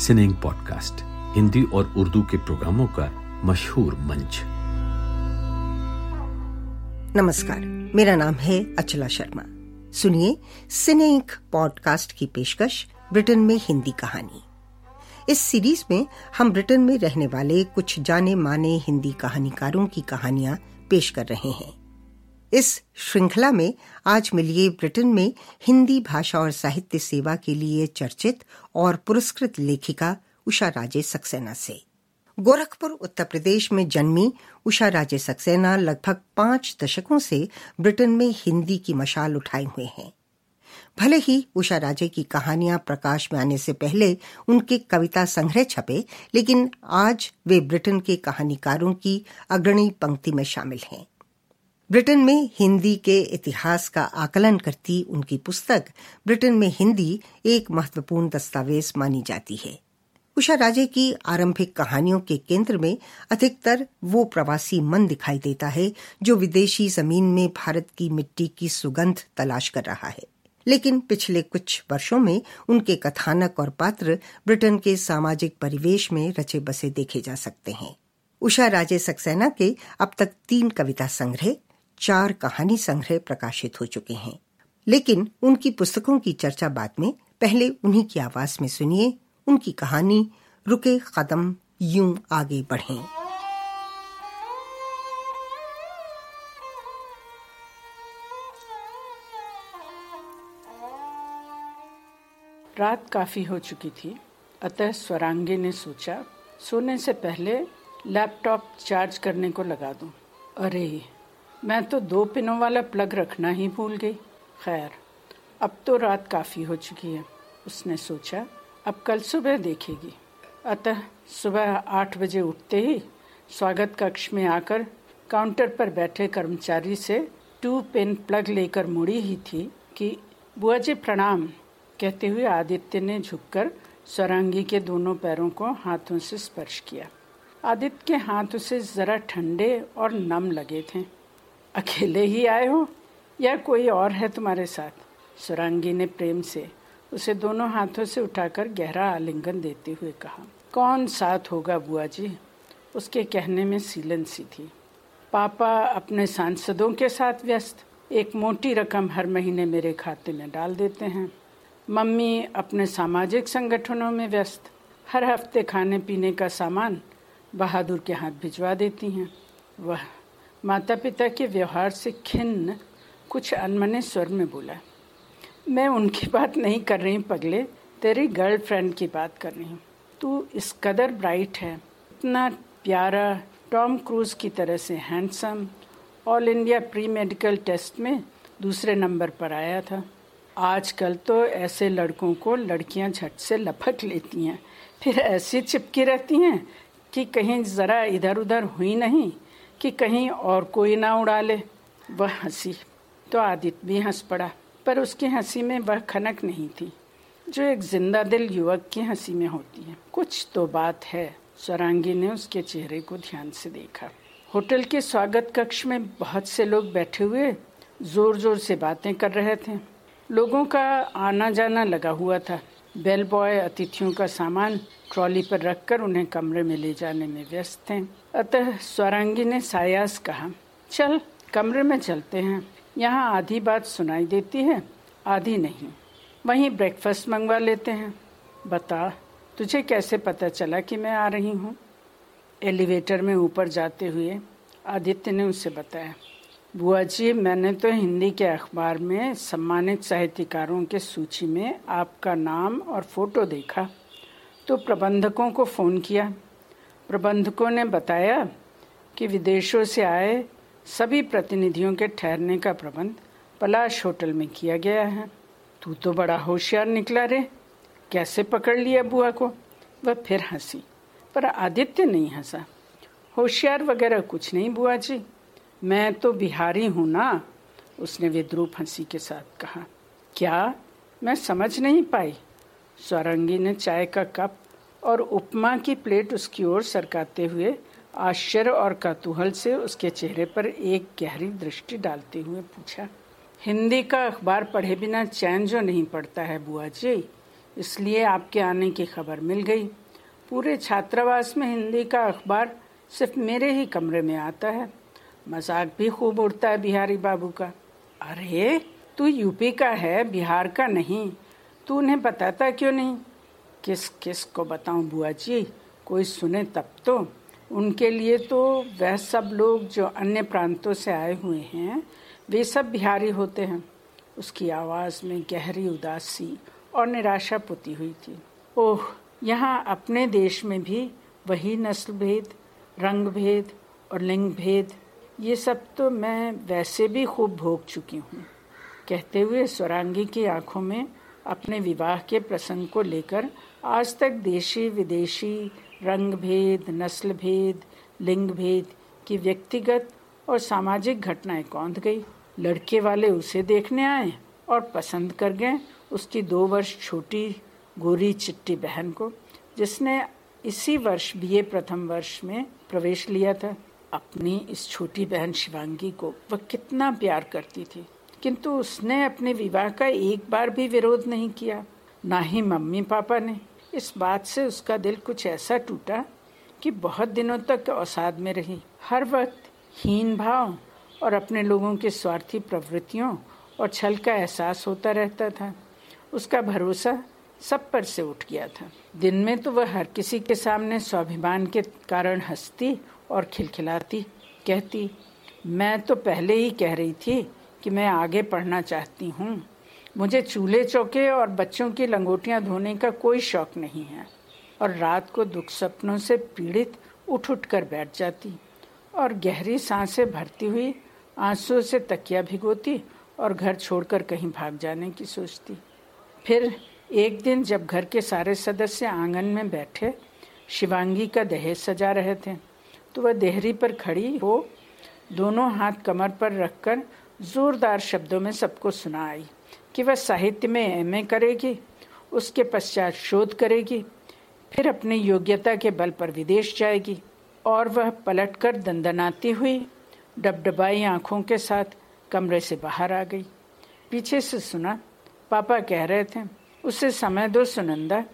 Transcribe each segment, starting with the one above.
Cineinc podcast, Hindi और उर्दू के प्रोग्रामों का मशहूर मंच। नमस्कार, मेरा नाम है अचला शर्मा। सुनिए सिनेंक पॉडकास्ट की पेशकश, ब्रिटेन में हिंदी कहानी। इस सीरीज़ में हम ब्रिटेन में रहने वाले कुछ जाने माने हिंदी कहानीकारों की कहानियाँ पेश कर रहे हैं। इस श्रृंखला में आज मिलिए ब्रिटेन में हिंदी भाषा और साहित्य सेवा के लिए चर्चित और पुरस्कृत लेखिका उषा राजे सक्सेना से। गोरखपुर, उत्तर प्रदेश में जन्मी उषा राजे सक्सेना लगभग पाँच दशकों से ब्रिटेन में हिंदी की मशाल उठाए हुए हैं। भले ही उषा राजे की कहानियाँ प्रकाश में आने से पहले उनके कविता संग्रह छपे, लेकिन आज वे ब्रिटेन के कहानीकारों की अग्रणी पंक्ति में शामिल हैं। ब्रिटेन में हिंदी के इतिहास का आकलन करती उनकी पुस्तक, ब्रिटेन में हिंदी एक महत्वपूर्ण दस्तावेज़ मानी जाती है। उषा राजे की आरंभिक कहानियों के केंद्र में अधिकतर वो प्रवासी मन दिखाई देता है, जो विदेशी ज़मीन में भारत की मिट्टी की सुगंध तलाश कर रहा है। लेकिन पिछले कुछ वर्षों में उनके कथानक और पात्र ब्रिटेन के सामाजिक परिवेश में रचे बसे देखे जा सकते हैं। उषा राजे सक्सेना के अब तक तीन कविता संग्रह चार कहानी संग्रह प्रकाशित हो चुके हैं। लेकिन उनकी पुस्तकों की चर्चा बाद में पहले उन्हीं की आवाज़ में सुनिए। उनकी कहानी, रुके कदम, यूँ आगे बढ़े। रात काफ़ी हो चुकी थी। अतः स्वरांगी ने सोचा, सोने से पहले लैपटॉप चार्ज करने को लगा दूँ। अरे! मैं तो दो पिनों वाला प्लग रखना ही भूल गई। खैर, अब तो रात काफ़ी हो चुकी है, उसने सोचा, अब कल सुबह देखेगी। अतः सुबह आठ बजे उठते ही स्वागत कक्ष में आकर काउंटर पर बैठे कर्मचारी से टू पिन प्लग लेकर मुड़ी ही थी कि बुआ जी प्रणाम कहते हुए आदित्य ने झुककर स्वरांगी के दोनों पैरों को हाथों से स्पर्श किया। आदित्य के हाथ उसे जरा ठंडे और नम लगे थे। अकेले ही आए हो? या कोई और है तुम्हारे साथ? सुरांगी ने प्रेम से उसे दोनों हाथों से उठाकर गहरा आलिंगन देते हुए कहा, कौन साथ होगा बुआ जी? उसके कहने में सीलन सी थी। पापा अपने सांसदों के साथ व्यस्त। एक मोटी रकम हर महीने मेरे खाते में डाल देते हैं। मम्मी अपने सामाजिक संगठनों में व्यस्त। हर हफ़्ते खाने पीने का सामान बहादुर के हाथ भिजवा देती हैं। वह माता पिता के व्यवहार से खिन्न कुछ अनमने स्वर में बोला, मैं उनकी बात नहीं कर रही, पगले, तेरी गर्लफ्रेंड की बात कर रही हूँ। तू इस कदर ब्राइट है, इतना प्यारा, टॉम क्रूज की तरह से handsome all India pre medical test में दूसरे नंबर पर आया था। आजकल तो ऐसे लड़कों को लड़कियाँ झट से लपक लेती हैं। फिर ऐसी चिपकी रहती हैं कि कहीं ज़रा इधर उधर हुई नहीं कि कहीं और कोई ना उड़ा ले वह हँसी। तो आदित्य भी हंस पड़ा, पर उसकी हँसी में वह खनक नहीं थी, जो एक ज़िंदा दिल युवक की हँसी में होती है। कुछ तो बात है स्वरांगी ने उसके चेहरे को ध्यान से देखा। होटल के स्वागत कक्ष में बहुत से लोग बैठे हुए ज़ोर ज़ोर से बातें कर रहे थे। लोगों का आना जाना लगा हुआ था। बेल बॉय अतिथियों का सामान ट्रॉली पर रखकर उन्हें कमरे में ले जाने में व्यस्त थे अतः स्वरांगी ने सायास कहा, चल, कमरे में चलते हैं। यहाँ आधी बात सुनाई देती है, आधी नहीं। वहीं ब्रेकफास्ट मंगवा लेते हैं। बता, तुझे कैसे पता चला कि मैं आ रही हूँ? एलिवेटर में ऊपर जाते हुए आदित्य ने उसे बताया। बुआ जी, मैंने तो हिंदी के अखबार में सम्मानित साहित्यकारों के सूची में आपका नाम और फ़ोटो देखा तो प्रबंधकों को फ़ोन किया। प्रबंधकों ने बताया कि विदेशों से आए सभी प्रतिनिधियों के ठहरने का प्रबंध पलाश होटल में किया गया है। तू तो बड़ा होशियार निकला रे, कैसे पकड़ लिया बुआ को? वह फिर हँसी, पर आदित्य नहीं हंसा। होशियार वगैरह कुछ नहीं बुआ जी। मैं तो बिहारी हूँ ना, उसने विद्रूप हँसी के साथ कहा। क्या? मैं समझ नहीं पाई। स्वरंगी ने चाय का कप और उपमा की प्लेट उसकी ओर सरकाते हुए आश्चर्य और कतूहल से उसके चेहरे पर एक गहरी दृष्टि डालते हुए पूछा, हिंदी का अखबार पढ़े बिना चैन जो नहीं पड़ता है बुआ जी? इसलिए आपके आने की खबर मिल गई। पूरे छात्रावास में हिंदी का अखबार सिर्फ़ मेरे ही कमरे में आता है। मज़ाक भी खूब उड़ता है बिहारी बाबू का। अरे, तू यूपी का है, बिहार का नहीं। तू उन्हें बताता क्यों नहीं? किस किस को बताऊँ बुआ जी? कोई सुने तब तो। उनके लिए तो वह सब लोग जो अन्य प्रांतों से आए हुए हैं, वे सब बिहारी होते हैं। उसकी आवाज़ में गहरी उदासी और निराशा पुती हुई थी। ओह, यहाँ अपने देश में भी वही नस्ल भेद रंग भेद और लिंग भेद ये सब तो मैं वैसे भी खूब भोग चुकी हूँ। कहते हुए स्वरांगी की आँखों में अपने विवाह के प्रसंग को लेकर आज तक देशी, विदेशी रंग भेद नस्ल भेद लिंग भेद की व्यक्तिगत और सामाजिक घटनाएँ कौंध गई। लड़के वाले उसे देखने आए और पसंद कर गए उसकी दो वर्ष छोटी गोरी चिट्टी बहन को, जिसने इसी वर्ष, बीए प्रथम वर्ष में प्रवेश लिया था। अपनी इस छोटी बहन शिवांगी को वह कितना प्यार करती थी। किंतु उसने अपने विवाह का एक बार भी विरोध नहीं किया, ना ही मम्मी पापा ने। इस बात से उसका दिल कुछ ऐसा टूटा कि बहुत दिनों तक अवसाद में रही। हर वक्त हीन भाव और अपने लोगों के स्वार्थी प्रवृत्तियों और छल का एहसास होता रहता था। उसका भरोसा सब पर से उठ गया था। दिन में तो वह हर किसी के सामने स्वाभिमान के कारण हंसती और खिलखिलाती, कहती, मैं तो पहले ही कह रही थी कि मैं आगे पढ़ना चाहती हूँ। मुझे चूल्हे चौके और बच्चों की लंगोटियाँ धोने का कोई शौक नहीं है। और रात को दुख सपनों से पीड़ित उठ उठ कर बैठ जाती और गहरी साँसें भरती हुई आंसुओं से तकिया भिगोती और घर छोड़कर कहीं भाग जाने की सोचती। फिर एक दिन जब घर के सारे सदस्य आँगन में बैठे, शिवांगी का दहेज सजा रहे थे। तो वह देहरी पर खड़ी हो, दोनों हाथ कमर पर रखकर जोरदार शब्दों में सबको सुना आई कि वह साहित्य में एमए करेगी, उसके पश्चात शोध करेगी, फिर अपनी योग्यता के बल पर विदेश जाएगी और वह पलटकर दंदनाती हुई डबडबाई आँखों के साथ कमरे से बाहर आ गई। पीछे से सुना, पापा कह रहे थे, उसे समय दो सुनंदा,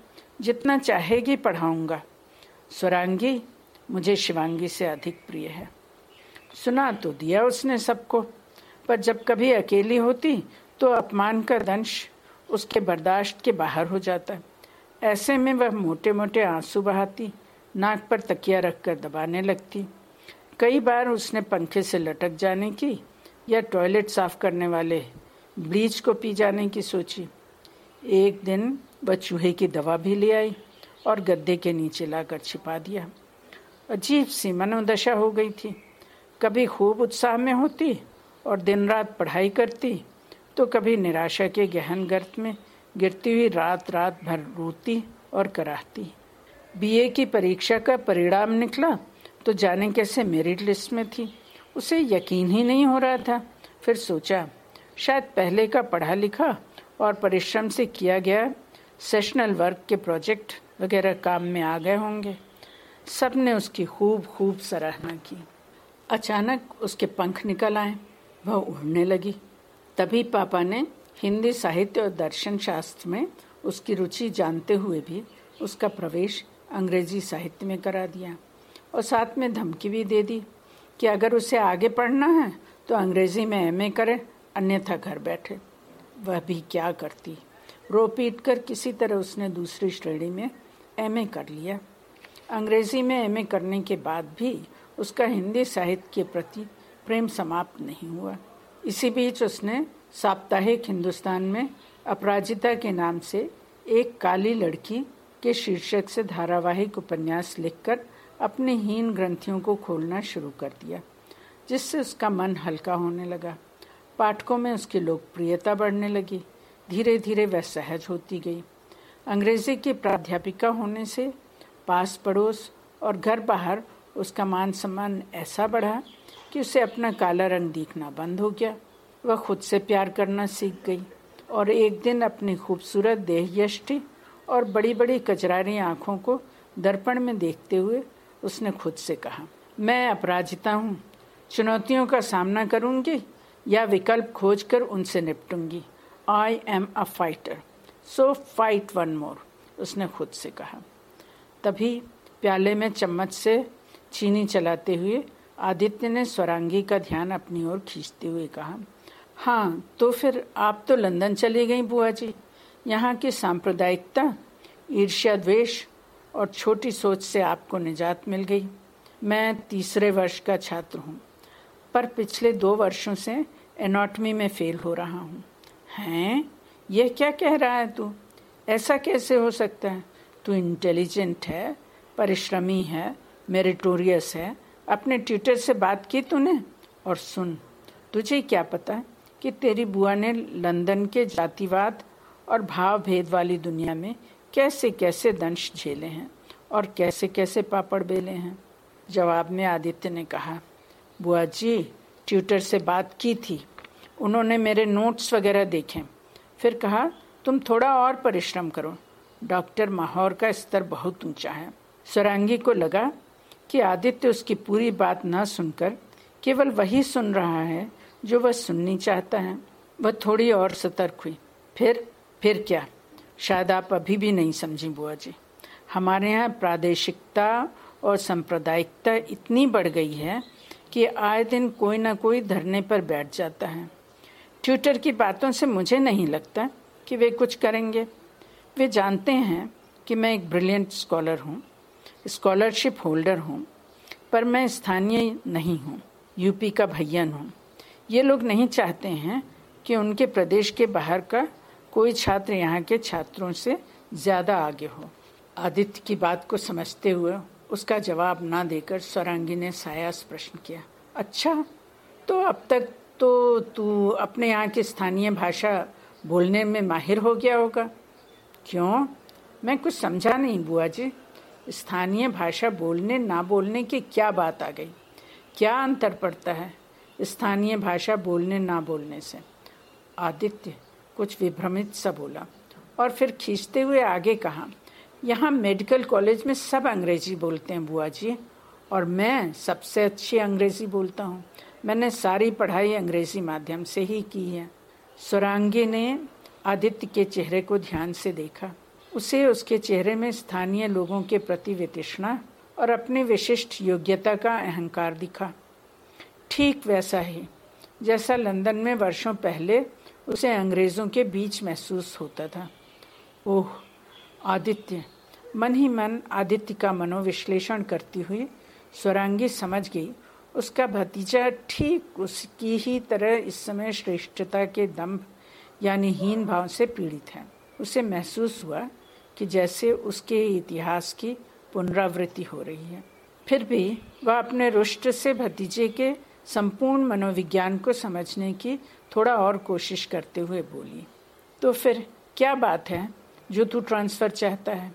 जितना चाहेगी पढ़ाऊँगा। स्वरांगी मुझे शिवांगी से अधिक प्रिय है। सुना तो दिया उसने सबको, पर जब कभी अकेली होती तो अपमान का दंश उसके बर्दाश्त के बाहर हो जाता। ऐसे में वह मोटे मोटे आँसू बहाती, नाक पर तकिया रखकर दबाने लगती। कई बार उसने पंखे से लटक जाने की या टॉयलेट साफ़ करने वाले ब्लीच को पी जाने की सोची। एक दिन वह चूहे की दवा भी ले आई और गद्दे के नीचे लाकर छिपा दिया। अजीब सी मनोदशा हो गई थी। कभी खूब उत्साह में होती और दिन रात पढ़ाई करती तो कभी निराशा के गहन गर्त में गिरती हुई रात रात भर रोती और कराहती। बीए की परीक्षा का परिणाम निकला तो जाने कैसे मेरिट लिस्ट में थी। उसे यकीन ही नहीं हो रहा था। फिर सोचा, शायद पहले का पढ़ा लिखा और परिश्रम से किया गया सेशनल वर्क के प्रोजेक्ट वगैरह काम में आ गए होंगे। सबने उसकी खूब खूब सराहना की। अचानक उसके पंख निकल आए, वह उड़ने लगी। तभी पापा ने हिंदी साहित्य और दर्शन शास्त्र में उसकी रुचि जानते हुए भी उसका प्रवेश अंग्रेज़ी साहित्य में करा दिया और साथ में धमकी भी दे दी कि अगर उसे आगे पढ़ना है तो अंग्रेज़ी में एमए करे, अन्यथा घर बैठे। वह भी क्या करती? रो पीट कर किसी तरह उसने दूसरी श्रेणी में एमए कर लिया। अंग्रेज़ी में एमए करने के बाद भी उसका हिंदी साहित्य के प्रति प्रेम समाप्त नहीं हुआ। इसी बीच उसने साप्ताहिक हिंदुस्तान में अपराजिता के नाम से एक काली लड़की के शीर्षक से धारावाहिक उपन्यास लिखकर अपने हीन ग्रंथियों को खोलना शुरू कर दिया, जिससे उसका मन हल्का होने लगा। पाठकों में उसकी लोकप्रियता बढ़ने लगी। धीरे धीरे वह सहज होती गई। अंग्रेज़ी की प्राध्यापिका होने से पास पड़ोस और घर बाहर उसका मान सम्मान ऐसा बढ़ा कि उसे अपना काला रंग दिखना बंद हो गया। वह खुद से प्यार करना सीख गई और एक दिन अपनी खूबसूरत देह यष्टि और बड़ी बड़ी कचरारी आँखों को दर्पण में देखते हुए उसने खुद से कहा, मैं अपराजिता हूँ। चुनौतियों का सामना करूँगी या विकल्प खोज कर उनसे निपटूँगी। I am a fighter so fight one more उसने खुद से कहा। तभी प्याले में चम्मच से चीनी चलाते हुए आदित्य ने स्वरांगी का ध्यान अपनी ओर खींचते हुए कहा हाँ तो फिर आप तो लंदन चली गई बुआ जी। यहाँ की सांप्रदायिकता, ईर्ष्या द्वेष और छोटी सोच से आपको निजात मिल गई। मैं तीसरे वर्ष का छात्र हूँ, पर पिछले दो वर्षों से एनाटमी में फेल हो रहा हूँ। हैं? यह क्या कह रहा है तू? ऐसा कैसे हो सकता है? तू इंटेलिजेंट है, परिश्रमी है मेरिटोरियस है, अपने ट्यूटर से बात की तूने? और सुन, तुझे क्या पता कि तेरी बुआ ने लंदन के जातिवाद और भाव भेद वाली दुनिया में कैसे कैसे दंश झेले हैं और कैसे कैसे पापड़ बेले हैं? जवाब में आदित्य ने कहा, बुआ जी ट्यूटर से बात की थी। उन्होंने मेरे नोट्स वगैरह देखे। फिर कहा, तुम थोड़ा और परिश्रम करो। डॉक्टर माहौर का स्तर बहुत ऊँचा है। स्वरांगी को लगा कि आदित्य उसकी पूरी बात न सुनकर केवल वही सुन रहा है जो वह सुननी चाहता है। वह थोड़ी और सतर्क हुई। फिर फिर क्या? शायद आप अभी भी नहीं समझी बुआ जी। हमारे यहाँ प्रादेशिकता और सांप्रदायिकता इतनी बढ़ गई है कि आए दिन कोई ना कोई धरने पर बैठ जाता है। ट्यूटर की बातों से मुझे नहीं लगता कि वे कुछ करेंगे। वे जानते हैं कि मैं एक ब्रिलियंट स्कॉलर हूँ, स्कॉलरशिप होल्डर हूँ, पर मैं स्थानीय नहीं हूँ यूपी का भैयन हूँ। ये लोग नहीं चाहते हैं कि उनके प्रदेश के बाहर का कोई छात्र यहाँ के छात्रों से ज़्यादा आगे हो। आदित्य की बात को समझते हुए उसका जवाब ना देकर स्वरांगी ने सायास प्रश्न किया अच्छा तो अब तक तो तू अपने यहाँ की स्थानीय भाषा बोलने में माहिर हो गया होगा? क्यों? मैं कुछ समझा नहीं बुआ जी। स्थानीय भाषा बोलने, ना बोलने की क्या बात आ गई? क्या अंतर पड़ता है स्थानीय भाषा बोलने, ना बोलने से? आदित्य कुछ विभ्रमित सा बोला और फिर खींचते हुए आगे कहा, यहाँ मेडिकल कॉलेज में सब अंग्रेज़ी बोलते हैं बुआ जी और मैं सबसे अच्छी अंग्रेज़ी बोलता हूँ। मैंने सारी पढ़ाई अंग्रेज़ी माध्यम से ही की है। सुरांगी ने आदित्य के चेहरे को ध्यान से देखा। उसे उसके चेहरे में स्थानीय लोगों के प्रति वितृष्णा और अपनी विशिष्ट योग्यता का अहंकार दिखा। ठीक वैसा ही, जैसा लंदन में वर्षों पहले उसे अंग्रेज़ों के बीच महसूस होता था। ओह, आदित्य, मन ही मन आदित्य का मनोविश्लेषण करती हुई स्वरांगी समझ गई। उसका भतीजा ठीक उसकी ही तरह इस समय श्रेष्ठता के दम्भ यानी हीन भाव से पीड़ित है। उसे महसूस हुआ कि जैसे उसके इतिहास की पुनरावृत्ति हो रही है। फिर भी वह अपने रुष्ट से भतीजे के संपूर्ण मनोविज्ञान को समझने की थोड़ा और कोशिश करते हुए बोली तो फिर क्या बात है जो तू ट्रांसफ़र चाहता है?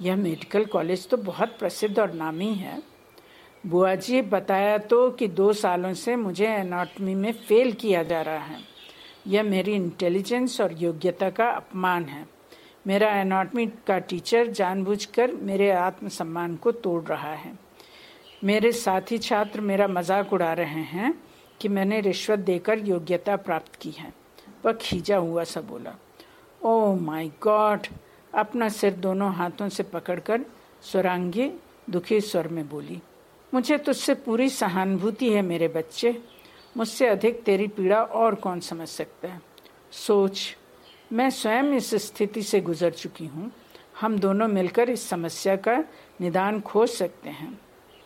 यह मेडिकल कॉलेज तो बहुत प्रसिद्ध और नामी है। बुआ जी, बताया तो कि दो सालों से मुझे एनाटमी में फेल किया जा रहा है। यह मेरी इंटेलिजेंस और योग्यता का अपमान है। मेरा एनाटमी का टीचर जानबूझकर मेरे आत्मसम्मान को तोड़ रहा है। मेरे साथी छात्र मेरा मज़ाक उड़ा रहे हैं कि मैंने रिश्वत देकर योग्यता प्राप्त की है। वह खींचा हुआ सा बोला ओ माय गॉड अपना सिर दोनों हाथों से पकड़कर स्वरांगी दुखी स्वर में बोली, मुझे तुझसे पूरी सहानुभूति है मेरे बच्चे। मुझसे अधिक तेरी पीड़ा और कौन समझ सकता है? सोच, मैं स्वयं इस स्थिति से गुजर चुकी हूँ। हम दोनों मिलकर इस समस्या का निदान खोज सकते हैं।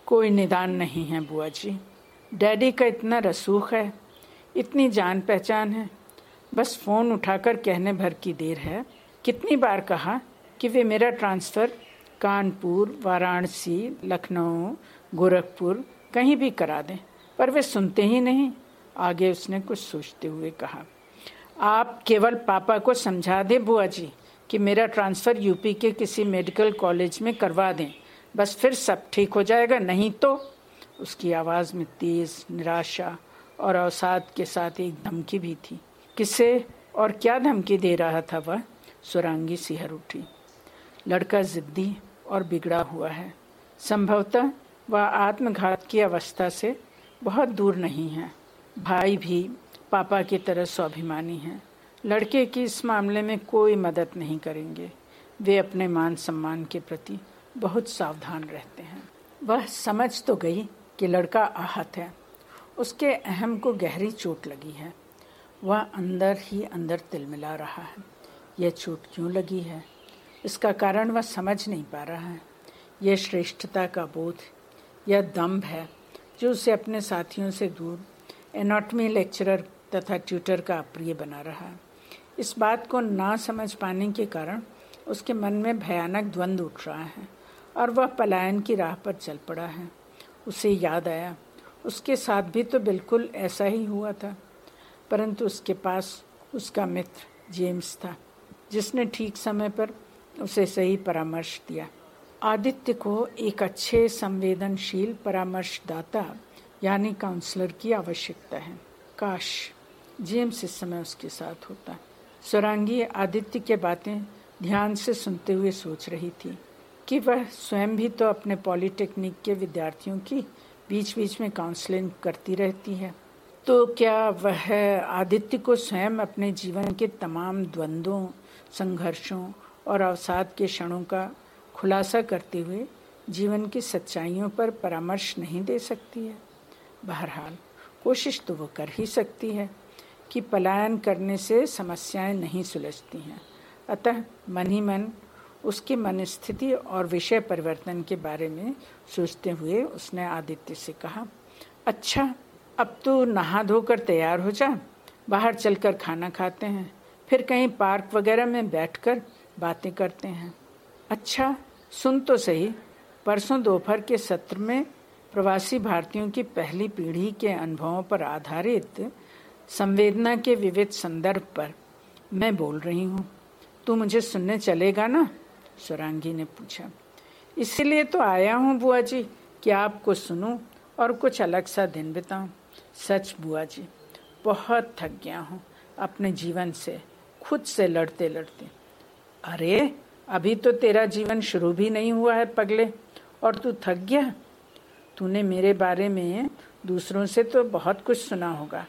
कोई निदान नहीं है बुआ जी। डैडी का इतना रसूख है, इतनी जान पहचान है। बस फ़ोन उठाकर कहने भर की देर है। कितनी बार कहा कि वे मेरा ट्रांसफ़र कानपुर, वाराणसी, लखनऊ, गोरखपुर कहीं भी करा दें। पर वे सुनते ही नहीं। आगे उसने कुछ सोचते हुए कहा, आप केवल पापा को समझा दें बुआ जी कि मेरा ट्रांसफ़र यूपी के किसी मेडिकल कॉलेज में करवा दें। बस फिर सब ठीक हो जाएगा, नहीं तो? उसकी आवाज़ में तेज़ निराशा और अवसाद के साथ एक धमकी भी थी। किसे और क्या धमकी दे रहा था वह? सुरांगी सिहर उठी। लड़का जिद्दी और बिगड़ा हुआ है। संभवतः वह आत्मघात की अवस्था से बहुत दूर नहीं है। भाई भी पापा की तरह स्वाभिमानी हैं। लड़के की इस मामले में कोई मदद नहीं करेंगे। वे अपने मान सम्मान के प्रति बहुत सावधान रहते हैं। वह समझ तो गई कि लड़का आहत है। उसके अहम को गहरी चोट लगी है। वह अंदर ही अंदर तिलमिला रहा है। यह चोट क्यों लगी है? इसका कारण वह समझ नहीं पा रहा है। यह श्रेष्ठता का बोध, यह दम्भ है। जो उसे अपने साथियों से दूर एनाटमी लेक्चरर तथा ट्यूटर का अप्रिय बना रहा। इस बात को ना समझ पाने के कारण उसके मन में भयानक द्वंद्व उठ रहा है और वह पलायन की राह पर चल पड़ा है। उसे याद आया। उसके साथ भी तो बिल्कुल ऐसा ही हुआ था। परंतु उसके पास उसका मित्र जेम्स था, जिसने ठीक समय पर उसे सही परामर्श दिया। आदित्य को एक अच्छे संवेदनशील परामर्शदाता, यानी काउंसलर की आवश्यकता है। काश, जेम्स इस समय उसके साथ होता। स्वरांगी आदित्य के बातें ध्यान से सुनते हुए सोच रही थी कि वह स्वयं भी तो अपने पॉलिटेक्निक के विद्यार्थियों की बीच बीच में काउंसलिंग करती रहती है। तो क्या वह आदित्य को स्वयं अपने जीवन के तमाम द्वंद्वों, संघर्षों और अवसाद के क्षणों का खुलासा करते हुए जीवन की सच्चाइयों पर परामर्श नहीं दे सकती है। बहरहाल, कोशिश तो वो कर ही सकती है कि पलायन करने से समस्याएँ नहीं सुलझती हैं। अतः मन ही मन उसकी मन स्थिति और विषय परिवर्तन के बारे में सोचते हुए उसने आदित्य से कहा अच्छा अब तो नहा धोकर तैयार हो जा। बाहर चलकर खाना खाते हैं। फिर कहीं पार्क वगैरह में बैठकर बातें करते हैं। अच्छा सुन तो सही, परसों दोपहर के सत्र में प्रवासी भारतीयों की पहली पीढ़ी के अनुभवों पर आधारित संवेदना के विविध संदर्भ पर मैं बोल रही हूँ। तू मुझे सुनने चलेगा ना? सुरांगी ने पूछा। इसीलिए तो आया हूँ बुआ जी, कि आपको सुनूं और कुछ अलग सा दिन बिताऊं। सच बुआ जी, बहुत थक गया हूँ, अपने जीवन से, खुद से लड़ते लड़ते अरे अभी तो तेरा जीवन शुरू भी नहीं हुआ है पगले, और तू थक गया? तूने मेरे बारे में दूसरों से तो बहुत कुछ सुना होगा।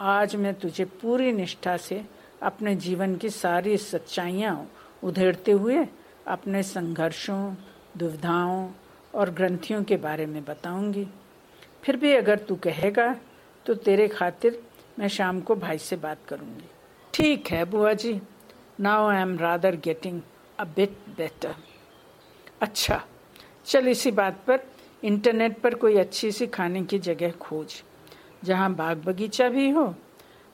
आज मैं तुझे पूरी निष्ठा से अपने जीवन की सारी सच्चाइयाँ उधेड़ते हुए अपने संघर्षों, दुविधाओं और ग्रंथियों के बारे में बताऊँगी। फिर भी अगर तू कहेगा तो तेरे खातिर मैं शाम को भाई से बात करूँगी। ठीक है बुआ जी now I am rather getting a bit better अच्छा चल इसी बात पर इंटरनेट पर कोई अच्छी सी खाने की जगह खोज, जहाँ बाग बगीचा भी हो।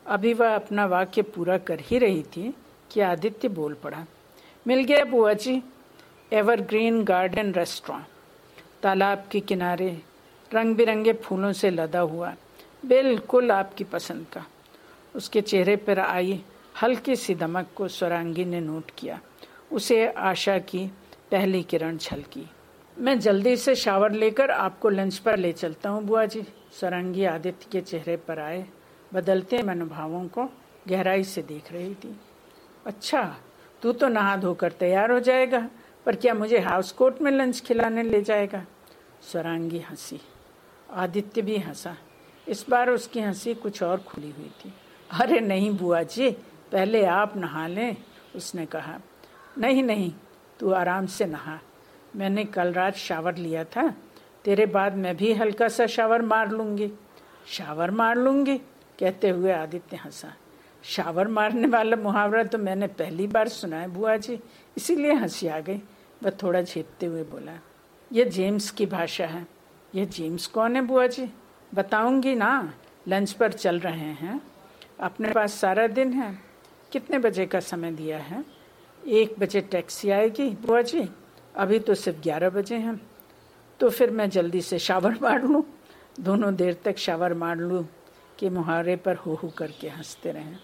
अभी वह अपना वाक्य पूरा कर ही रही थी कि आदित्य बोल पड़ा, मिल गया बुआ जी एवरग्रीन गार्डन रेस्टोरेंट तालाब के किनारे रंग बिरंगे फूलों से लदा हुआ, बिल्कुल आपकी पसंद का। उसके चेहरे पर आई हल्की सी दमक को स्वरांगी ने नोट किया। उसे आशा की, पहली किरण छलकी। मैं जल्दी से शावर लेकर आपको लंच पर ले चलता हूँ, बुआ जी। सरंगी आदित्य के चेहरे पर आए, बदलते मनोभावों को गहराई से देख रही थी। अच्छा तू तो नहा धोकर तैयार हो जाएगा, पर क्या मुझे हाउस कोट में लंच खिलाने ले जाएगा? स्वरांगी हँसी। आदित्य भी हंसा। इस बार उसकी हँसी कुछ और खुली हुई थी। अरे नहीं, बुआ जी, पहले आप नहा लें, उसने कहा। नहीं नहीं, तू आराम से नहा। मैंने कल रात शावर लिया था। तेरे बाद मैं भी हल्का सा शावर मार लूँगी। शावर मार लूँगी, कहते हुए आदित्य हंसा। शावर मारने वाला मुहावरा तो मैंने पहली बार सुना है बुआ जी, इसीलिए हँसी आ गई। वह थोड़ा झेपते हुए बोला यह जेम्स की भाषा है। यह जेम्स कौन है बुआ जी? बताऊँगी ना। लंच पर चल रहे हैं। अपने पास सारा दिन है। कितने बजे का समय दिया है? एक बजे टैक्सी आएगी बुआ जी अभी तो सिर्फ़ ग्यारह बजे हैं। तो फिर मैं जल्दी से शावर मार लूँ। दोनों देर तक शावर मार लूँ कि मुहारे पर हो हो करके हँसते रहें।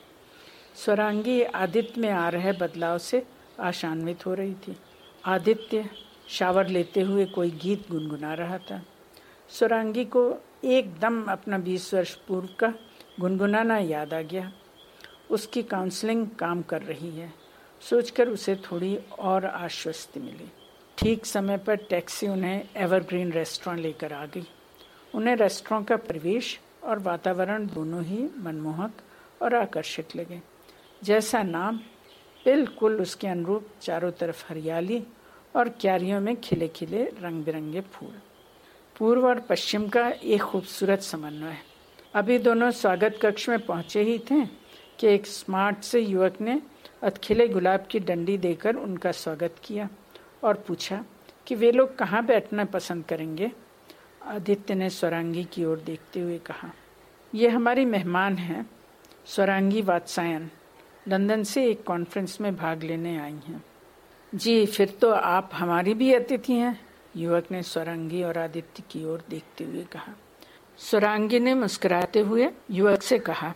स्वरांगी आदित्य में आ रहे बदलाव से आशान्वित हो रही थी। आदित्य शावर लेते हुए कोई गीत गुनगुना रहा था। स्वरांगी को एकदम अपना बीस वर्ष पूर्व का गुनगुनाना याद आ गया। उसकी काउंसलिंग काम कर रही है। सोचकर उसे थोड़ी और आश्वस्ति मिली। ठीक समय पर टैक्सी उन्हें एवरग्रीन रेस्टोरेंट लेकर आ गई। उन्हें रेस्टोरेंट का परिवेश और वातावरण दोनों ही मनमोहक और आकर्षक लगे। जैसा नाम, बिल्कुल उसके अनुरूप चारों तरफ़ हरियाली और क्यारियों में खिले खिले रंग बिरंगे फूल। पूर्व और पश्चिम का एक खूबसूरत समन्वय अभी दोनों स्वागत कक्ष में पहुँचे ही थे कि एक स्मार्ट से युवक ने अतखिले गुलाब की डंडी देकर उनका स्वागत किया और पूछा कि वे लोग कहाँ बैठना पसंद करेंगे? आदित्य ने स्वरांगी की ओर देखते हुए कहा, ये हमारी मेहमान हैं, स्वरांगी वात्सायन। लंदन से एक कॉन्फ्रेंस में भाग लेने आई हैं। जी, फिर तो आप हमारी भी अतिथि हैं? युवक ने स्वरांगी और आदित्य की ओर देखते हुए कहा। स्वरांगी ने मुस्कुराते हुए युवक से कहा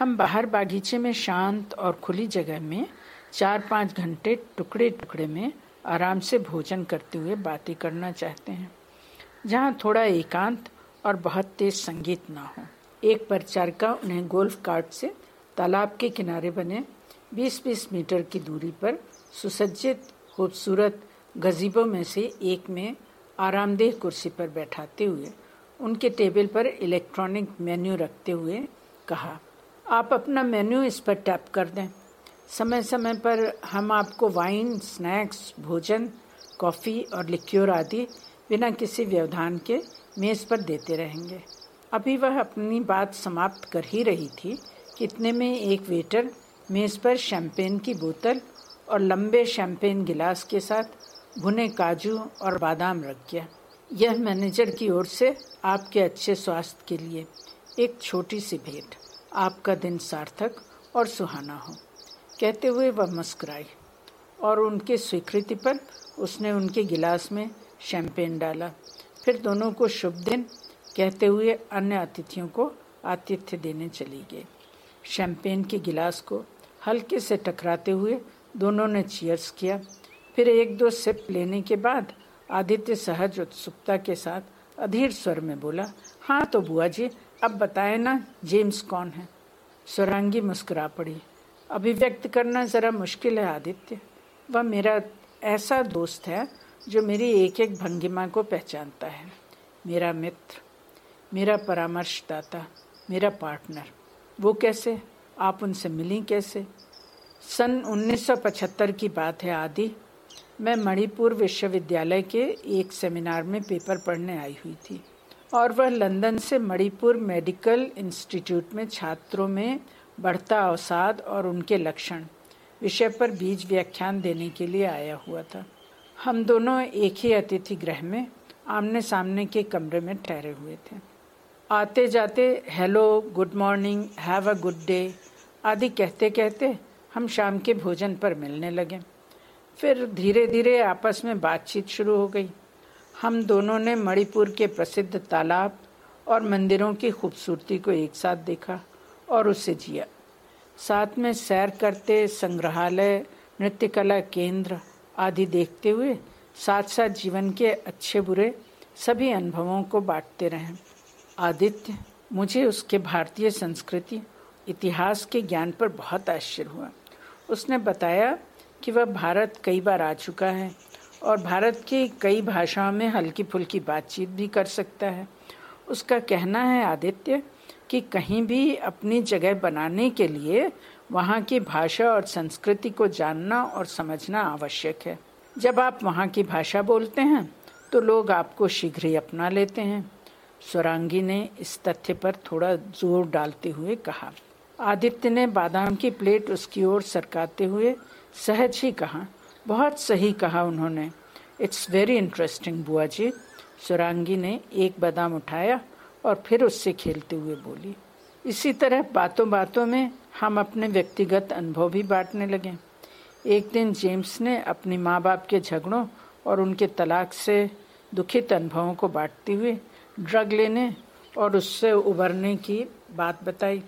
हम बाहर बागीचे में शांत और खुली जगह में चार पाँच घंटे टुकड़े टुकड़े में आराम से भोजन करते हुए बातें करना चाहते हैं। जहाँ थोड़ा एकांत और बहुत तेज संगीत ना हो। एक परिचारिका उन्हें गोल्फ कार्ट से तालाब के किनारे बने 20-20 मीटर की दूरी पर सुसज्जित, खूबसूरत गजीबों में से एक में आरामदेह कुर्सी पर बैठाते हुए उनके टेबल पर इलेक्ट्रॉनिक मेन्यू रखते हुए कहा आप अपना मेन्यू इस पर टैप कर दें। समय समय पर हम आपको वाइन स्नैक्स भोजन कॉफ़ी और लिक्योर आदि बिना किसी व्यवधान के मेज़ पर देते रहेंगे। अभी वह अपनी बात समाप्त कर ही रही थी कि इतने में एक वेटर मेज़ पर शैम्पेन की बोतल और लंबे शैम्पेन गिलास के साथ भुने काजू और बादाम रख गया। यह मैनेजर की ओर से आपके अच्छे स्वास्थ्य के लिए एक छोटी सी भेंट। आपका दिन सार्थक और सुहाना हो। कहते हुए वह मुस्कुराई और उनके स्वीकृति पर उसने उनके गिलास में शैंपेन डाला। फिर दोनों को शुभ दिन कहते हुए अन्य अतिथियों को आतिथ्य देने चली गई। शैंपेन के गिलास को हल्के से टकराते हुए दोनों ने चीयर्स किया। फिर एक दो सिप लेने के बाद आदित्य सहज उत्सुकता के साथ अधीर स्वर में बोला हाँ तो बुआ जी अब बताए ना, जेम्स कौन है? स्वरांगी मुस्कुरा पड़ी। अभिव्यक्त करना जरा मुश्किल है, आदित्य। वह मेरा ऐसा दोस्त है, जो मेरी एक एक भंगिमा को पहचानता है। मेरा मित्र, मेरा परामर्शदाता, मेरा पार्टनर। वो कैसे? आप उनसे मिली कैसे? सन 1975 की बात है, आदि। मैं मणिपुर विश्वविद्यालय के एक सेमिनार में पेपर पढ़ने आई हुई थी। और वह लंदन से मणिपुर मेडिकल इंस्टीट्यूट में छात्रों में बढ़ता अवसाद और उनके लक्षण, विषय पर बीज व्याख्यान देने के लिए आया हुआ था। हम दोनों एक ही अतिथि गृह में आमने सामने के कमरे में ठहरे हुए थे। आते जाते hello, good morning, have a good day आदि कहते कहते हम शाम के भोजन पर मिलने लगे। फिर धीरे धीरे आपस में बातचीत शुरू हो गई। हम दोनों ने मणिपुर के प्रसिद्ध तालाब और मंदिरों की खूबसूरती को एक साथ देखा और उसे जिया। साथ में सैर करते संग्रहालय नृत्य कला केंद्र आदि देखते हुए साथ साथ जीवन के अच्छे बुरे सभी अनुभवों को बांटते रहे। आदित्य, मुझे उसके भारतीय संस्कृति, इतिहास के ज्ञान पर बहुत आश्चर्य हुआ। उसने बताया कि वह भारत कई बार आ चुका है और भारत की कई भाषाओं में हल्की फुल्की बातचीत भी कर सकता है। उसका कहना है, आदित्य, कि कहीं भी अपनी जगह बनाने के लिए वहाँ की भाषा और संस्कृति को जानना और समझना आवश्यक है। जब आप वहाँ की भाषा बोलते हैं तो लोग आपको शीघ्र ही अपना लेते हैं। स्वरांगी ने इस तथ्य पर थोड़ा ज़ोर डालते हुए कहा। आदित्य ने बादाम की प्लेट उसकी ओर सरकाते हुए सहज ही कहा बहुत सही कहा उन्होंने। इट्स वेरी इंटरेस्टिंग बुआ जी सुरांगी ने एक बादाम उठाया और फिर उससे खेलते हुए बोली, इसी तरह बातों बातों में हम अपने व्यक्तिगत अनुभव भी बांटने लगे। एक दिन जेम्स ने अपने माँ बाप के झगड़ों और उनके तलाक से दुखित अनुभवों को बांटते हुए ड्रग लेने और उससे उबरने की बात बताई।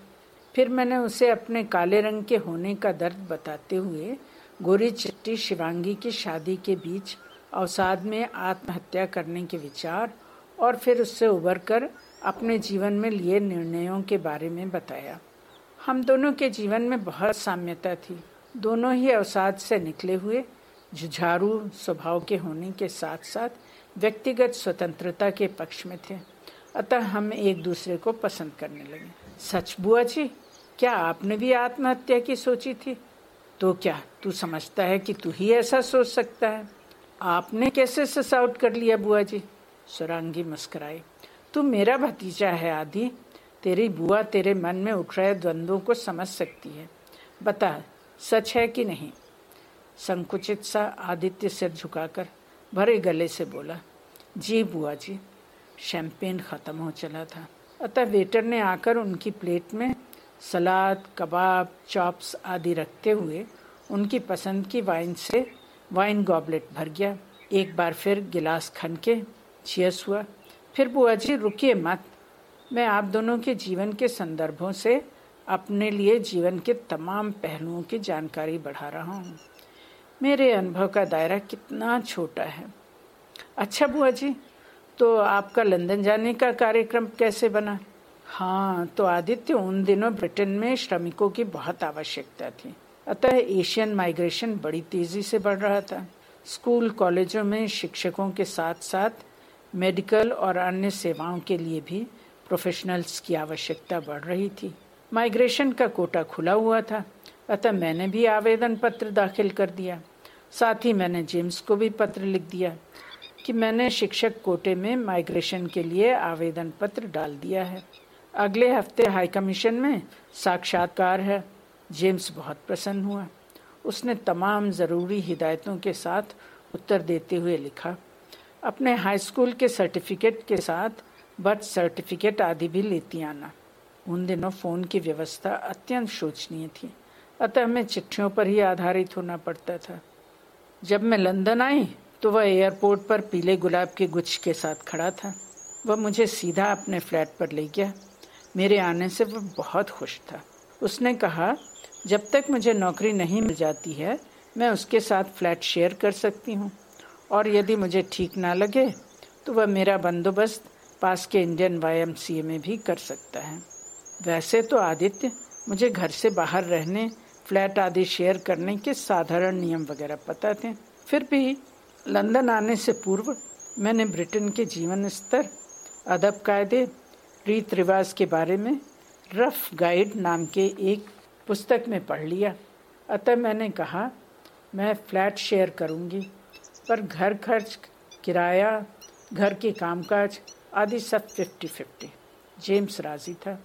फिर मैंने उसे अपने काले रंग के होने का दर्द बताते हुए गोरी चिट्टी शिवांगी की शादी के बीच अवसाद में आत्महत्या करने के विचार और फिर उससे उबर कर अपने जीवन में लिए निर्णयों के बारे में बताया। हम दोनों के जीवन में बहुत साम्यता थी। दोनों ही अवसाद से निकले हुए जुझारू स्वभाव के होने के साथ साथ व्यक्तिगत स्वतंत्रता के पक्ष में थे। अतः हम एक दूसरे को पसंद करने लगे। सच, बुआ जी, क्या आपने भी आत्महत्या की सोची थी? तो क्या तू समझता है कि तू ही ऐसा सोच सकता है? आपने कैसे सस आउट कर लिया बुआ जी? सुरांगी मुस्कराई। तू मेरा भतीजा है आदि। तेरी बुआ तेरे मन में उठ रहे द्वंद्वों को समझ सकती है। बता, सच है कि नहीं? संकुचित सा आदित्य सिर झुकाकर भरे गले से बोला, जी बुआ जी शैम्पेन खत्म हो चला था। अतः वेटर ने आकर उनकी प्लेट में सलाद, कबाब, चॉप्स आदि रखते हुए उनकी पसंद की वाइन से वाइन गॉबलेट भर गया। एक बार फिर गिलास खन के छियस हुआ। फिर बुआ जी रुकिए मत। मैं आप दोनों के जीवन के संदर्भों से अपने लिए जीवन के तमाम पहलुओं की जानकारी बढ़ा रहा हूँ। मेरे अनुभव का दायरा कितना छोटा है। अच्छा बुआ जी तो आपका लंदन जाने का कार्यक्रम कैसे बना? हाँ तो आदित्य उन दिनों ब्रिटेन में श्रमिकों की बहुत आवश्यकता थी। अतः एशियन माइग्रेशन बड़ी तेज़ी से बढ़ रहा था। स्कूल, कॉलेजों में शिक्षकों के साथ साथ मेडिकल और अन्य सेवाओं के लिए भी प्रोफेशनल्स की आवश्यकता बढ़ रही थी। माइग्रेशन का कोटा खुला हुआ था, अतः मैंने भी आवेदन पत्र दाखिल कर दिया। साथ ही मैंने जेम्स को भी पत्र लिख दिया कि मैंने शिक्षक कोटे में माइग्रेशन के लिए आवेदन पत्र डाल दिया है। अगले हफ़्ते हाई कमीशन में साक्षात्कार है। जेम्स बहुत प्रसन्न हुआ। उसने तमाम ज़रूरी हिदायतों के साथ उत्तर देते हुए लिखा, अपने हाई स्कूल के सर्टिफिकेट के साथ बर्थ सर्टिफिकेट आदि भी लेती आना। उन दिनों फ़ोन की व्यवस्था अत्यंत शोचनीय थी। अतः हमें चिट्ठियों पर ही आधारित होना पड़ता था। जब मैं लंदन आई तो वह एयरपोर्ट पर पीले गुलाब के गुच्छ के साथ खड़ा था। वह मुझे सीधा अपने फ्लैट पर ले गया। मेरे आने से वह बहुत खुश था। उसने कहा, जब तक मुझे नौकरी नहीं मिल जाती है, मैं उसके साथ फ्लैट शेयर कर सकती हूँ। और यदि मुझे ठीक ना लगे तो वह मेरा बंदोबस्त पास के इंडियन वाई में भी कर सकता है। वैसे तो आदित्य, मुझे घर से बाहर रहने, फ्लैट आदि शेयर करने के साधारण नियम वगैरह पता थे। फिर भी लंदन आने से पूर्व मैंने ब्रिटेन के जीवन स्तर, अदब कायदे रीत रिवाज के बारे में रफ गाइड नाम के एक पुस्तक में पढ़ लिया। अतः मैंने कहा, मैं फ्लैट शेयर करूँगी, पर घर खर्च, किराया, घर के कामकाज आदि सब फिफ्टी फिफ्टी जेम्स राज़ी था।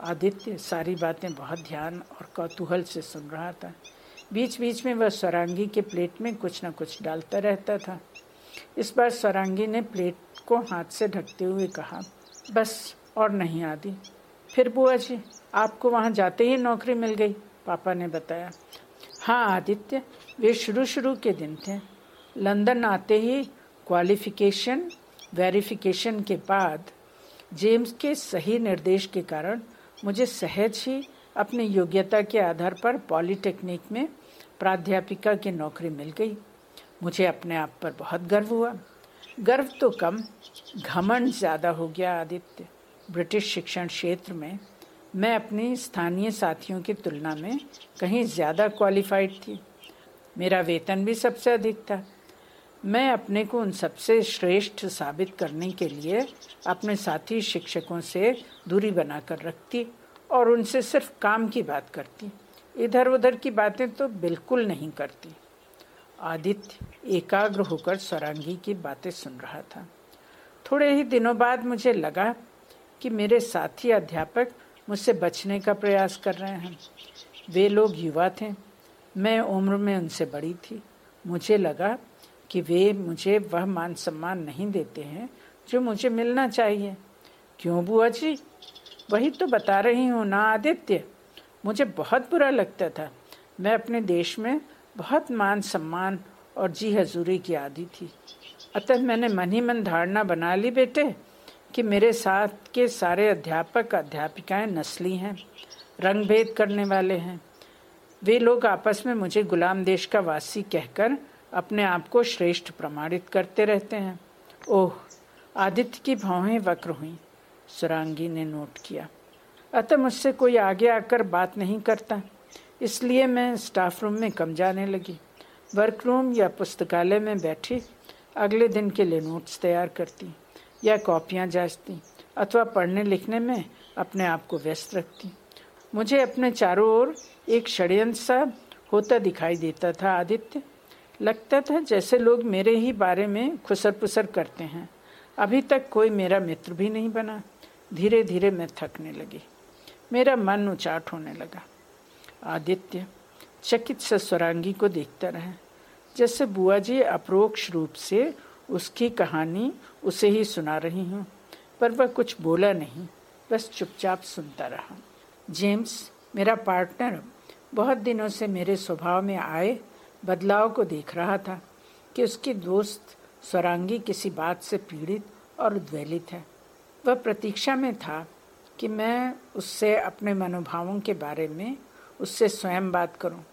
आदित्य सारी बातें बहुत ध्यान और कौतूहल से सुन रहा था। बीच बीच में वह स्वरांगी के प्लेट में कुछ ना कुछ डालता रहता था। इस बार स्वरांगी ने प्लेट को हाथ से ढकते हुए कहा, बस और नहीं आदि फिर बुआ जी, आपको वहाँ जाते ही नौकरी मिल गई, पापा ने बताया। हाँ आदित्य, वे शुरू शुरू के दिन थे। लंदन आते ही क्वालिफिकेशन वेरिफिकेशन के बाद जेम्स के सही निर्देश के कारण मुझे सहज ही अपनी योग्यता के आधार पर पॉलिटेक्निक में प्राध्यापिका की नौकरी मिल गई। मुझे अपने आप पर बहुत गर्व हुआ। गर्व तो कम, घमंड ज़्यादा हो गया आदित्य। ब्रिटिश शिक्षण क्षेत्र में, मैं अपनी स्थानीय साथियों की तुलना में कहीं ज़्यादा क्वालिफाइड थी। मेरा वेतन भी सबसे अधिक था। मैं अपने को उन सबसे श्रेष्ठ साबित करने के लिए अपने साथी शिक्षकों से दूरी बनाकर रखती और उनसे सिर्फ़ काम की बात करती। इधर उधर की बातें तो बिल्कुल नहीं करती। आदित्य एकाग्र होकर स्वरांगी की बातें सुन रहा था। थोड़े ही दिनों बाद मुझे लगा कि मेरे साथी अध्यापक मुझसे बचने का प्रयास कर रहे हैं। वे लोग युवा थे। मैं उम्र में उनसे बड़ी थी। मुझे लगा कि वे मुझे वह मान सम्मान नहीं देते हैं जो मुझे मिलना चाहिए। क्यों बुआ जी? वही तो बता रही हूँ ना आदित्य। मुझे बहुत बुरा लगता था। मैं अपने देश में बहुत मान सम्मान और जी हजूरी की आदि थी। अतः मैंने मन ही मन धारणा बना ली बेटे। कि मेरे साथ के सारे अध्यापक, अध्यापिकाएँ नस्ली हैं रंग भेद करने वाले हैं। वे लोग आपस में मुझे गुलाम देश का वासी कहकर अपने आप को श्रेष्ठ प्रमाणित करते रहते हैं। ओह, आदित्य की भावें वक्र हुई। सुरांगी ने नोट किया। अतः मुझसे कोई आगे आकर बात नहीं करता। इसलिए मैं स्टाफ रूम में कम जाने लगी। वर्क रूम या पुस्तकालय में बैठी अगले दिन के लिए नोट्स तैयार करती। या कॉपियाँ जांचती, अथवा पढ़ने लिखने में अपने आप को व्यस्त रखती। मुझे अपने चारों ओर एक षड्यंत्र सा होता दिखाई देता था, आदित्य। लगता था जैसे लोग मेरे ही बारे में खुसर पुसर करते हैं। अभी तक कोई मेरा मित्र भी नहीं बना। धीरे धीरे मैं थकने लगी। मेरा मन उचाट होने लगा। आदित्य, चकित स्वरांगी को देखता रहे। जैसे बुआ जी अप्रोक्ष रूप से उसकी कहानी उसे ही सुना रही हूँ, पर वह कुछ बोला नहीं, बस चुपचाप सुनता रहा जेम्स, मेरा पार्टनर, बहुत दिनों से मेरे स्वभाव में आए, बदलाव को देख रहा था कि उसकी दोस्त स्वरांगी किसी बात से पीड़ित और उद्वेलित है वह प्रतीक्षा में था कि मैं उससे अपने मनोभावों के बारे में उससे स्वयं बात करूँ।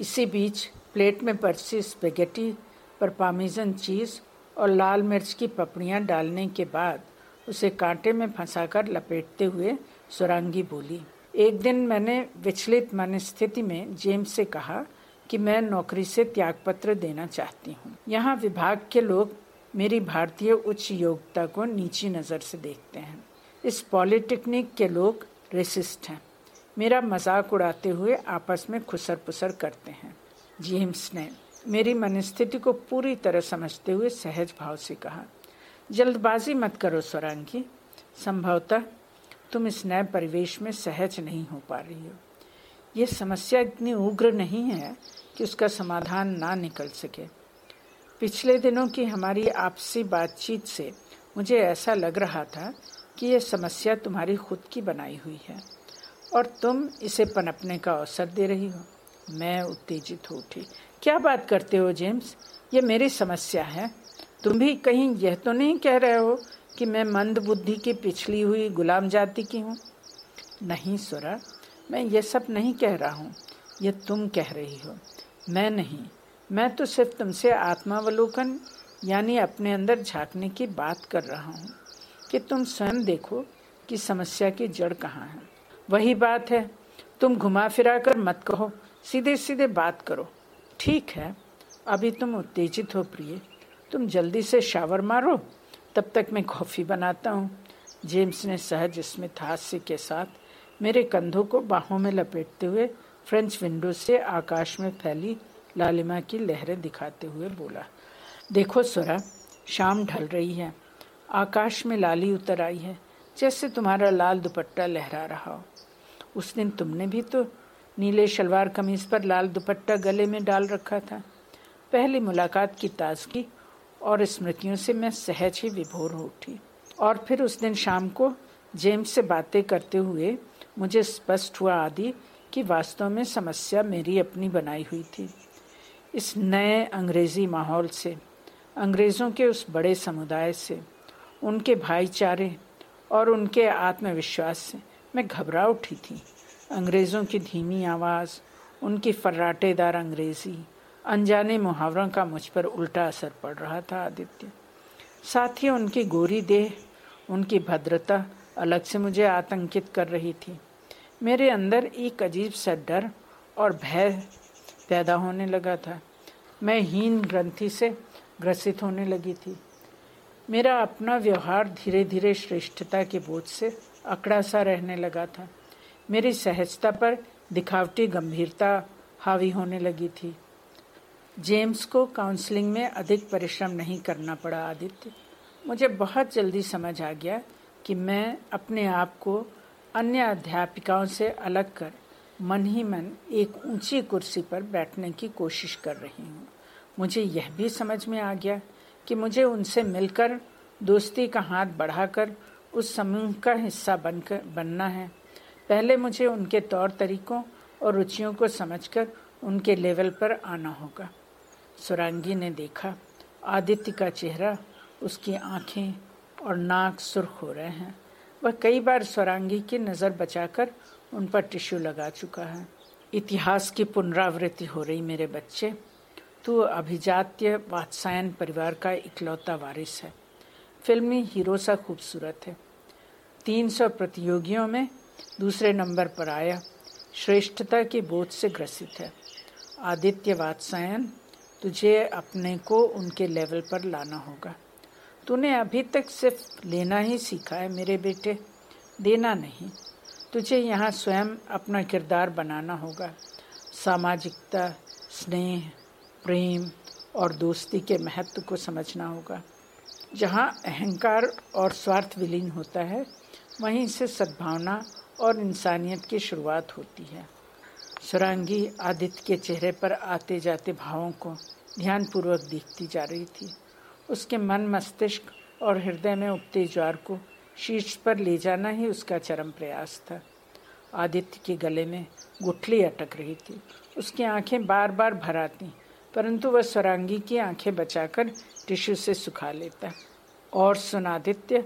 इसी बीच प्लेट में परसी स्पेगेटी पर पामिजन चीज़ और लाल मिर्च की पपड़ियाँ डालने के बाद उसे कांटे में फंसाकर लपेटते हुए सुरांगी बोली। एक दिन मैंने विचलित मन स्थिति में जेम्स से कहा कि मैं नौकरी से त्यागपत्र देना चाहती हूँ। यहाँ विभाग के लोग मेरी भारतीय उच्च योग्यता को नीची नज़र से देखते हैं। इस पॉलिटेक्निक के लोग रेसिस्ट हैं। मेरा मज़ाक उड़ाते हुए आपस में खुसर पुसर करते हैं। जेम्स ने मेरी मनस्थिति को पूरी तरह समझते हुए सहज भाव से कहा, जल्दबाजी मत करो स्वरांगी। संभवतः तुम इस नए परिवेश में सहज नहीं हो पा रही हो। यह समस्या इतनी उग्र नहीं है कि उसका समाधान ना निकल सके। पिछले दिनों की हमारी आपसी बातचीत से मुझे ऐसा लग रहा था कि यह समस्या तुम्हारी खुद की बनाई हुई है और तुम इसे पनपने का अवसर दे रही हो। मैं उत्तेजित हो उठी। क्या बात करते हो, जेम्स? ये मेरी समस्या है। तुम भी कहीं यह तो नहीं कह रहे हो कि मैं मंद बुद्धि की पिछली हुई गुलाम जाति की हूँ? नहीं, सुरा, मैं ये सब नहीं कह रहा हूँ। ये तुम कह रही हो। मैं नहीं। मैं तो सिर्फ़ तुमसे आत्मावलोकन, यानी अपने अंदर झांकने की बात कर रहा हूँ कि तुम स्वयं देखो कि समस्या की जड़ कहाँ है। वही बात है। तुम घुमा फिरा कर मत कहो। सीधे सीधे बात करो। ठीक है, अभी तुम उत्तेजित हो प्रिय। तुम जल्दी से शावर मारो, तब तक मैं कॉफ़ी बनाता हूँ। जेम्स ने सहज स्मित हास्य के साथ मेरे कंधों को बाहों में लपेटते हुए फ्रेंच विंडो से आकाश में फैली लालिमा की लहरें दिखाते हुए बोला, देखो सुरा, शाम ढल रही है। आकाश में लाली उतर आई है, जैसे तुम्हारा लाल दुपट्टा लहरा रहा हो। उस दिन तुमने भी तो नीले शलवार कमीज पर लाल दुपट्टा गले में डाल रखा था। पहली मुलाकात की ताजगी और स्मृतियों से मैं सहज ही विभोर हो उठी। और फिर उस दिन शाम को जेम्स से बातें करते हुए मुझे स्पष्ट हुआ आदि कि वास्तव में समस्या मेरी अपनी बनाई हुई थी। इस नए अंग्रेज़ी माहौल से, अंग्रेज़ों के उस बड़े समुदाय से, उनके भाईचारे और उनके आत्मविश्वास से मैं घबरा उठी थी। अंग्रेज़ों की धीमी आवाज़, उनकी फर्राटेदार अंग्रेज़ी, अनजाने मुहावरों का मुझ पर उल्टा असर पड़ रहा था आदित्य। साथ ही उनकी गोरी देह, उनकी भद्रता अलग से मुझे आतंकित कर रही थी। मेरे अंदर एक अजीब सा डर और भय पैदा होने लगा था। मैं हीन ग्रंथि से ग्रसित होने लगी थी। मेरा अपना व्यवहार धीरे धीरे श्रेष्ठता के बोझ से अकड़ा सा रहने लगा था। मेरी सहजता पर दिखावटी गंभीरता हावी होने लगी थी। जेम्स को काउंसलिंग में अधिक परिश्रम नहीं करना पड़ा, आदित्य। मुझे बहुत जल्दी समझ आ गया कि मैं अपने आप को अन्य अध्यापिकाओं से अलग कर मन ही मन एक ऊँची कुर्सी पर बैठने की कोशिश कर रही हूँ। मुझे यह भी समझ में आ गया कि मुझे उनसे मिलकर दोस्ती का हाथ बढ़ाकर उस समूह का हिस्सा बनकर बनना है। पहले मुझे उनके तौर तरीकों और रुचियों को समझकर उनके लेवल पर आना होगा। सुरांगी ने देखा, आदित्य का चेहरा, उसकी आँखें और नाक सुर्ख हो रहे हैं। वह कई बार स्वरांगी की नज़र बचाकर उन पर टिश्यू लगा चुका है। इतिहास की पुनरावृत्ति हो रही मेरे बच्चे। तू अभिजात्य वात्सायन परिवार का इकलौता वारिस है। फिल्मी हीरो सा खूबसूरत है। तीन सौ प्रतियोगियों में दूसरे नंबर पर आया, श्रेष्ठता के बोझ से ग्रसित है। आदित्य वात्सायन, तुझे अपने को उनके लेवल पर लाना होगा। तूने अभी तक सिर्फ़ लेना ही सीखा है मेरे बेटे, देना नहीं। तुझे यहाँ स्वयं अपना किरदार बनाना होगा। सामाजिकता, स्नेह, प्रेम और दोस्ती के महत्व को समझना होगा। जहाँ अहंकार और स्वार्थ विलीन होता है, वहीं से सद्भावना और इंसानियत की शुरुआत होती है। सुरांगी आदित्य के चेहरे पर आते जाते भावों को ध्यानपूर्वक देखती जा रही थी। उसके मन मस्तिष्क और हृदय में उगते ज्वार को शीर्ष पर ले जाना ही उसका चरम प्रयास था। आदित्य के गले में गुठली अटक रही थी। उसकी आँखें बार बार भर आती, परंतु वह स्वरांगी की आँखें बचाकर टिश्यू से सुखा लेता। और सुनादित्य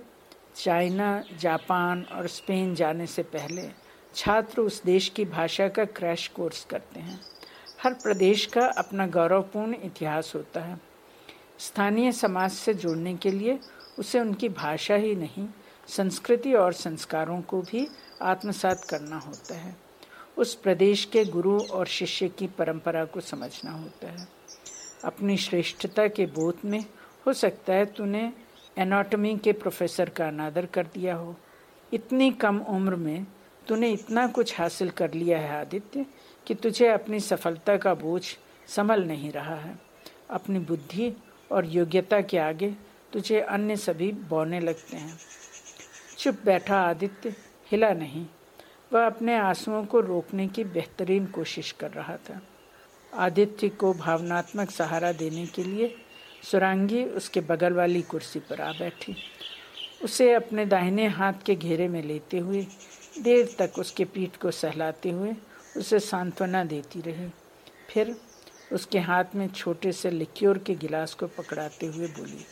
चाइना, जापान और स्पेन जाने से पहले छात्र उस देश की भाषा का क्रैश कोर्स करते हैं। हर प्रदेश का अपना गौरवपूर्ण इतिहास होता है। स्थानीय समाज से जुड़ने के लिए उसे उनकी भाषा ही नहीं, संस्कृति और संस्कारों को भी आत्मसात करना होता है। उस प्रदेश के गुरु और शिष्य की परंपरा को समझना होता है। अपनी श्रेष्ठता के बोध में हो सकता है तूने एनाटॉमी के प्रोफेसर का अनादर कर दिया हो। इतनी कम उम्र में तूने इतना कुछ हासिल कर लिया है आदित्य कि तुझे अपनी सफलता का बोझ संभल नहीं रहा है। अपनी बुद्धि और योग्यता के आगे तुझे अन्य सभी बौने लगते हैं। चुप बैठा आदित्य हिला नहीं। वह अपने आंसुओं को रोकने की बेहतरीन कोशिश कर रहा था। आदित्य को भावनात्मक सहारा देने के लिए सुरांगी उसके बगल वाली कुर्सी पर आ बैठी। उसे अपने दाहिने हाथ के घेरे में लेते हुए, देर तक उसके पीठ को सहलाते हुए उसे सांत्वना देती रही। फिर उसके हाथ में छोटे से लिक्योर के गिलास को पकड़ाते हुए बोली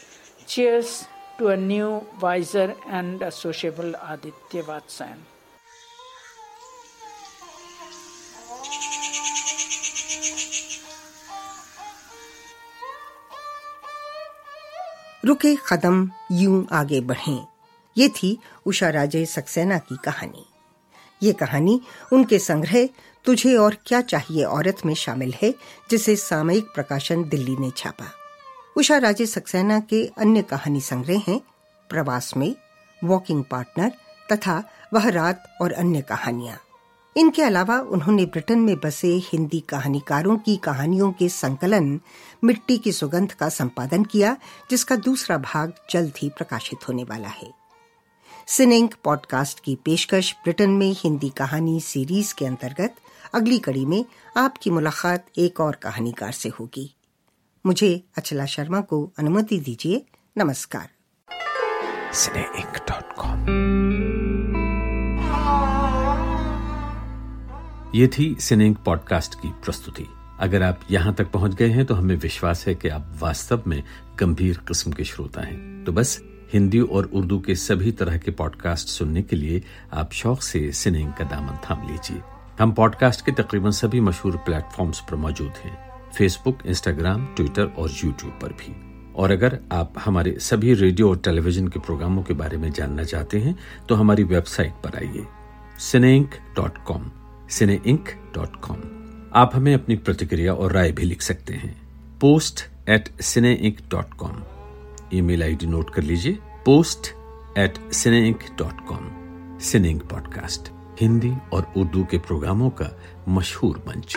cheers to a new wiser and a sociable Aditya Vatsayan रुके कदम, यूँ आगे बढ़ें। ये थी उषा राजे सक्सेना की कहानी। ये कहानी उनके संग्रह, तुझे और क्या चाहिए औरत में शामिल है, जिसे सामयिक प्रकाशन दिल्ली ने छापा। उषा राजे सक्सेना के अन्य कहानी संग्रह हैं, प्रवास में वॉकिंग पार्टनर तथा वह रात और अन्य कहानियाँ। इनके अलावा उन्होंने ब्रिटेन में बसे हिंदी कहानीकारों की कहानियों के संकलन, मिट्टी की सुगंध का संपादन किया, जिसका दूसरा भाग जल्द ही प्रकाशित होने वाला है। सिनेंक पॉडकास्ट की पेशकश ब्रिटेन में हिंदी कहानी सीरीज़ के अंतर्गत अगली कड़ी में आपकी मुलाकात एक और कहानीकार से होगी। मुझे अचला शर्मा को अनुमति दीजिए। नमस्कार। ये थी सिनेंक पॉडकास्ट की प्रस्तुति। अगर आप यहाँ तक पहुँच गए हैं तो हमें विश्वास है कि आप वास्तव में गंभीर किस्म के श्रोता हैं। तो बस, हिंदी और उर्दू के सभी तरह के पॉडकास्ट सुनने के लिए आप शौक से सिनेंग का दामन थाम लीजिए। हम पॉडकास्ट के तकरीबन सभी मशहूर प्लेटफॉर्म्स पर मौजूद हैं फेसबुक इंस्टाग्राम ट्विटर और यूट्यूब पर भी। और अगर आप हमारे सभी रेडियो और टेलीविज़न के प्रोग्रामों के बारे में जानना चाहते हैं तो हमारी वेबसाइट पर आइए Cineinc dot com. Cine Inc dot com आप हमें अपनी प्रतिक्रिया और राय भी लिख सकते हैं। Post at Cine Inc dot com email note कर लीजिए। Post at Cine Inc dot com Cineinc podcast Hindi और उर्दू के प्रोग्रामों का मशहूर मंच।